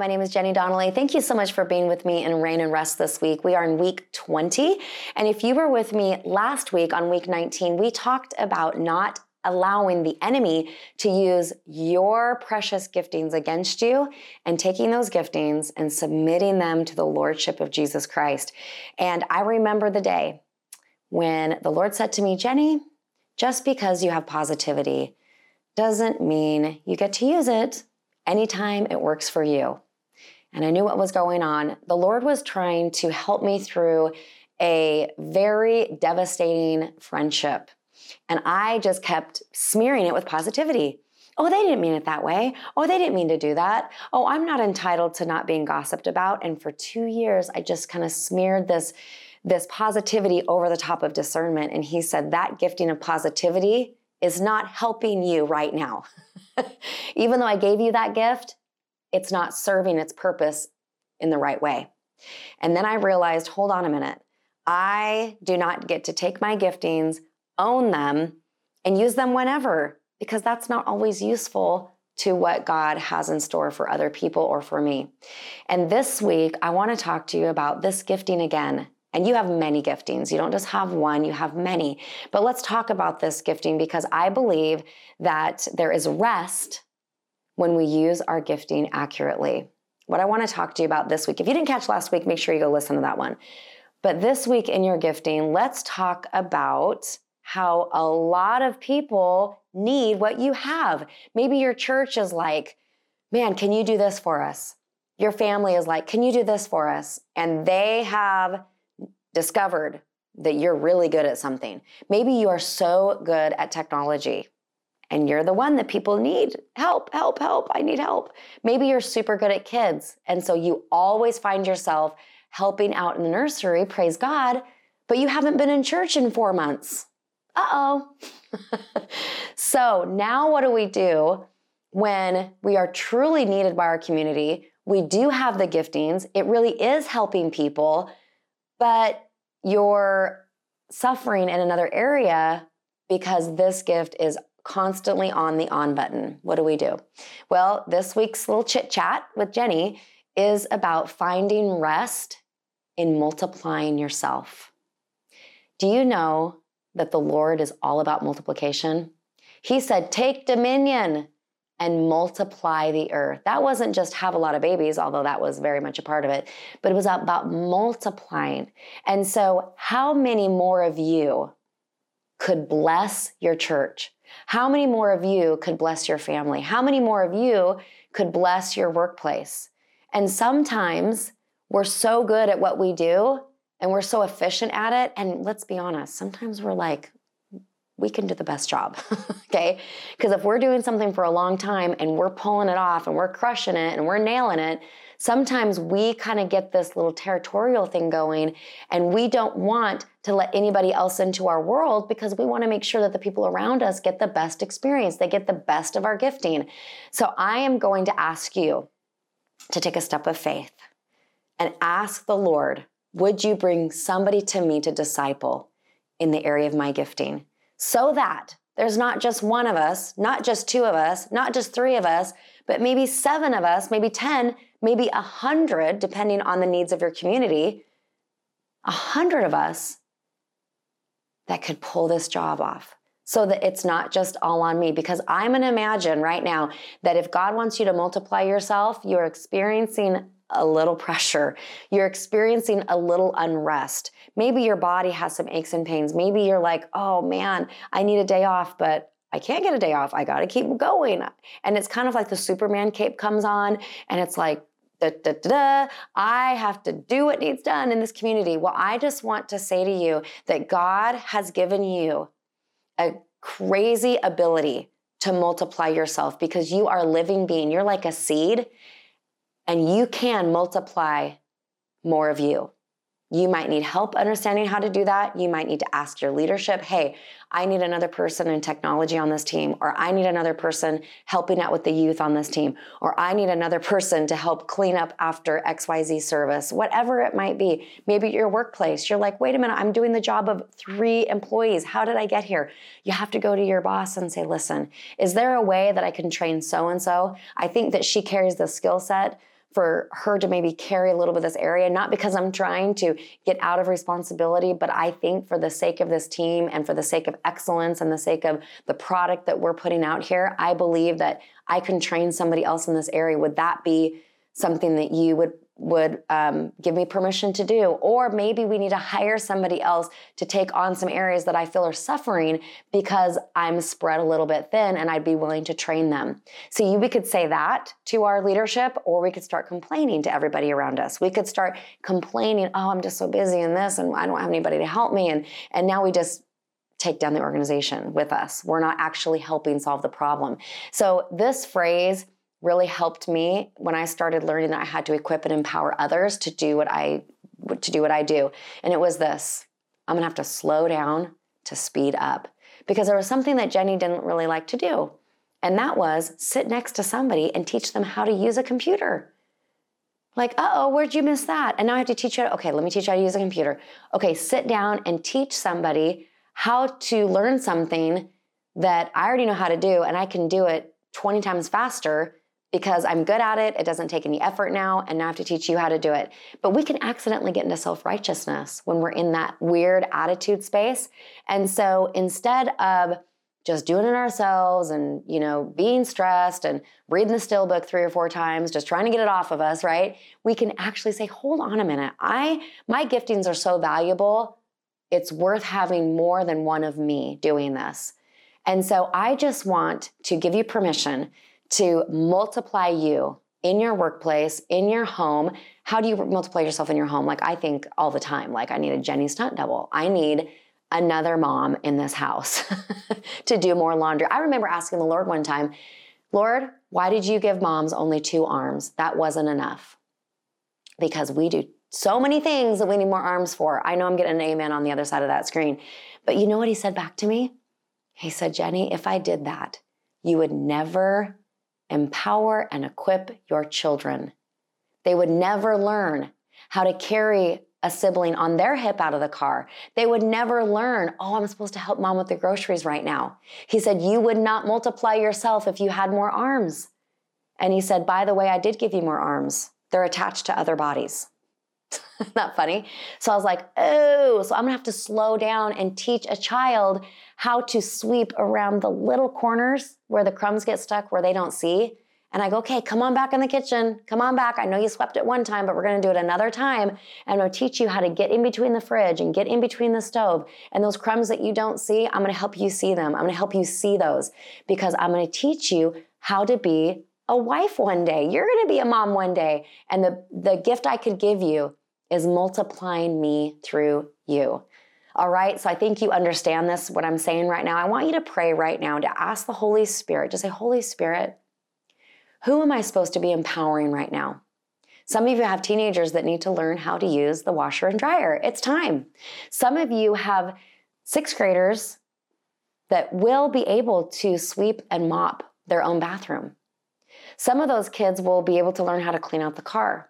My name is Jenny Donnelly. Thank you so much for being with me in Rain and Rest this week. We are in week 20. And if you were with me last week on week 19, we talked about not allowing the enemy to use your precious giftings against you and taking those giftings and submitting them to the lordship of Jesus Christ. And I remember the day when the Lord said to me, Jenny, just because you have positivity doesn't mean you get to use it anytime it works for you. And I knew what was going on. The Lord was trying to help me through a very devastating friendship and I just kept smearing it with positivity. Oh, they didn't mean it that way. Oh, they didn't mean to do that. Oh, I'm not entitled to not being gossiped about. And for two years, I just kind of smeared this, this positivity over the top of discernment. And he said, that gifting of positivity is not helping you right now. Even though I gave you that gift, it's not serving its purpose in the right way. And then I realized hold on a minute. I do not get to take my giftings, own them, and use them whenever, because that's not always useful to what God has in store for other people or for me. And this week, I want to talk to you about this gifting again. And you have many giftings. You don't just have one, you have many. But let's talk about this gifting because I believe that there is rest when we use our gifting accurately. What I want to talk to you about this week, if you didn't catch last week, make sure you go listen to that one. But this week in your gifting, let's talk about how a lot of people need what you have. Maybe your church is like, man, can you do this for us? Your family is like, can you do this for us? And they have discovered that you're really good at something. Maybe you are so good at technology and you're the one that people need help, help, help. I need help. Maybe you're super good at kids. And so you always find yourself helping out in the nursery, praise God, but you haven't been in church in four months uh oh. so now what do we do when we are truly needed by our community? We do have the giftings, it really is helping people, but you're suffering in another area because this gift is constantly on the on button. What do we do? Well, this week's little chit chat with Jenny is about finding rest in multiplying yourself. Do you know that the Lord is all about multiplication? He said, Take dominion and multiply the earth. That wasn't just have a lot of babies, although that was very much a part of it, but it was about multiplying. And so, how many more of you could bless your church? How many more of you could bless your family? How many more of you could bless your workplace? And sometimes we're so good at what we do and we're so efficient at it. And let's be honest, sometimes we're like, we can do the best job. okay. Because if we're doing something for a long time and we're pulling it off and we're crushing it and we're nailing it, sometimes we kind of get this little territorial thing going and we don't want to let anybody else into our world because we want to make sure that the people around us get the best experience. They get the best of our gifting. So I am going to ask you to take a step of faith and ask the Lord would you bring somebody to me to disciple in the area of my gifting so that there's not just one of us, not just two of us, not just three of us, but maybe seven of us, maybe 10, maybe a hundred, depending on the needs of your community, a hundred of us that could pull this job off so that it's not just all on me. Because I'm going to imagine right now that if God wants you to multiply yourself, you're experiencing a little pressure. You're experiencing a little unrest. Maybe your body has some aches and pains. Maybe you're like, oh man, I need a day off, but I can't get a day off. I got to keep going. And it's kind of like the Superman cape comes on and it's like, da, da, da, I have to do what needs done in this community. Well, I just want to say to you that God has given you a crazy ability to multiply yourself because you are a living being. You're like a seed and you can multiply more of you. You might need help understanding how to do that. You might need to ask your leadership, hey, I need another person in technology on this team, or I need another person helping out with the youth on this team, or I need another person to help clean up after XYZ service, whatever it might be. Maybe your workplace, you're like, wait a minute, I'm doing the job of three employees. How did I get here? You have to go to your boss and say, listen, is there a way that I can train so and so? I think that she carries the skill set for her to maybe carry a little bit of this area, not because I'm trying to get out of responsibility, but I think for the sake of this team and for the sake of excellence and the sake of the product that we're putting out here, I believe that I can train somebody else in this area. Would that be something that you would would um, give me permission to do. Or maybe we need to hire somebody else to take on some areas that I feel are suffering because I'm spread a little bit thin and I'd be willing to train them. So you, we could say that to our leadership, or we could start complaining to everybody around us. We could start complaining, oh, I'm just so busy in this and I don't have anybody to help me. And, and now we just take down the organization with us. We're not actually helping solve the problem. So this phrase, really helped me when I started learning that I had to equip and empower others to do what I to do what I do. And it was this. I'm going to have to slow down to speed up because there was something that Jenny didn't really like to do. And that was sit next to somebody and teach them how to use a computer. Like, uh-oh, where'd you miss that? And now I have to teach you, How to, okay, let me teach you how to use a computer. Okay, sit down and teach somebody how to learn something that I already know how to do and I can do it 20 times faster because I'm good at it. It doesn't take any effort now, and now I have to teach you how to do it. But we can accidentally get into self righteousness when we're in that weird attitude space. And so instead of just doing it ourselves and you know being stressed and reading the still book three or four times just trying to get it off of us right we can actually say hold on a minute i my giftings are so valuable it's worth having more than one of me doing this and so i just want to give you permission to multiply you in your workplace, in your home. How do you multiply yourself in your home? Like I think all the time, like I need a Jenny stunt double. I need another mom in this house to do more laundry. I remember asking the Lord one time, Lord, why did you give moms only two arms? That wasn't enough. Because we do so many things that we need more arms for. I know I'm getting an amen on the other side of that screen. But you know what he said back to me? He said, Jenny, if I did that, you would never empower and equip your children. They would never learn how to carry a sibling on their hip out of the car. They would never learn, oh, I'm supposed to help mom with the groceries right now. He said, You would not multiply yourself if you had more arms. And he said, By the way, I did give you more arms. They're attached to other bodies. Not funny. So I was like, oh, so I'm gonna have to slow down and teach a child how to sweep around the little corners where the crumbs get stuck where they don't see. And I go, okay, come on back in the kitchen. Come on back. I know you swept it one time, but we're gonna do it another time. And gonna teach you how to get in between the fridge and get in between the stove. And those crumbs that you don't see, I'm gonna help you see them. I'm gonna help you see those because I'm gonna teach you how to be a wife one day. You're gonna be a mom one day. And the, the gift I could give you is multiplying me through you. All right, so I think you understand this, what I'm saying right now. I want you to pray right now to ask the Holy Spirit, to say, Holy Spirit, who am I supposed to be empowering right now? Some of you have teenagers that need to learn how to use the washer and dryer. It's time. Some of you have sixth graders that will be able to sweep and mop their own bathroom. Some of those kids will be able to learn how to clean out the car.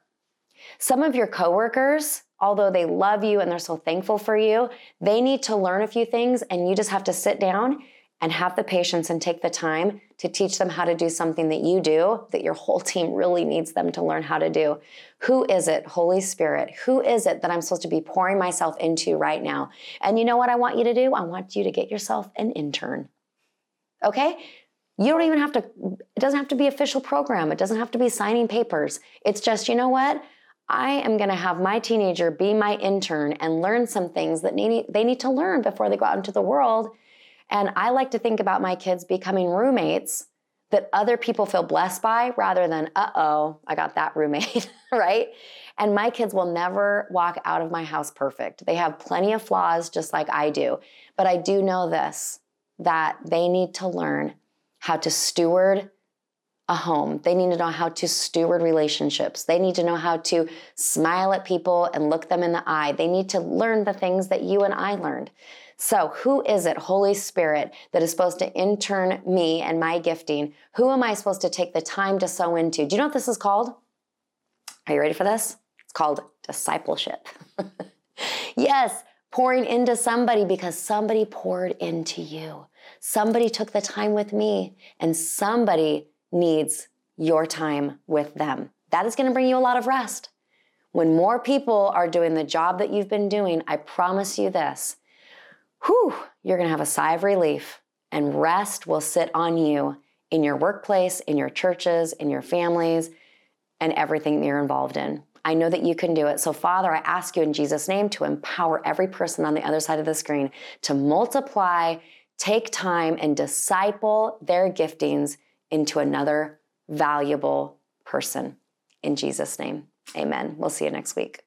Some of your coworkers, although they love you and they're so thankful for you, they need to learn a few things and you just have to sit down and have the patience and take the time to teach them how to do something that you do that your whole team really needs them to learn how to do. Who is it, Holy Spirit? Who is it that I'm supposed to be pouring myself into right now? And you know what I want you to do? I want you to get yourself an intern. Okay? You don't even have to, it doesn't have to be official program. It doesn't have to be signing papers. It's just, you know what? I am going to have my teenager be my intern and learn some things that they need to learn before they go out into the world. And I like to think about my kids becoming roommates that other people feel blessed by rather than, uh oh, I got that roommate, right? And my kids will never walk out of my house perfect. They have plenty of flaws, just like I do. But I do know this that they need to learn how to steward a home. They need to know how to steward relationships. They need to know how to smile at people and look them in the eye. They need to learn the things that you and I learned. So, who is it, Holy Spirit, that is supposed to intern me and my gifting? Who am I supposed to take the time to sow into? Do you know what this is called? Are you ready for this? It's called discipleship. yes, pouring into somebody because somebody poured into you. Somebody took the time with me, and somebody needs your time with them. that is going to bring you a lot of rest. When more people are doing the job that you've been doing, I promise you this whew, you're going to have a sigh of relief and rest will sit on you in your workplace, in your churches, in your families, and everything that you're involved in. I know that you can do it. So, Father, I ask you in Jesus' name to empower every person on the other side of the screen to multiply, take time, and disciple their giftings into another valuable person. In Jesus' name, amen. We'll see you next week.